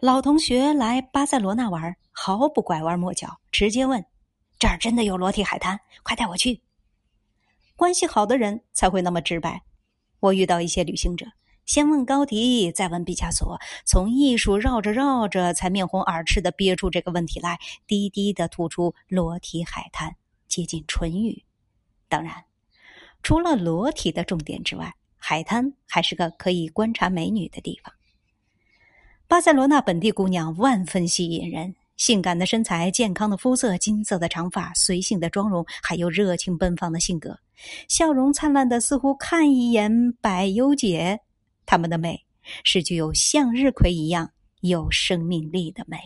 老同学来巴塞罗那玩，毫不拐弯抹角，直接问：“这儿真的有裸体海滩？快带我去！”关系好的人才会那么直白。我遇到一些旅行者，先问高迪，再问毕加索，从艺术绕着绕着，才面红耳赤的憋出这个问题来，低低的吐出裸体海滩，接近唇语。当然，除了裸体的重点之外，海滩还是个可以观察美女的地方。巴塞罗那本地姑娘万分吸引人，性感的身材、健康的肤色、金色的长发、随性的妆容，还有热情奔放的性格，笑容灿烂的似乎看一眼百忧解。她们的美是具有向日葵一样有生命力的美。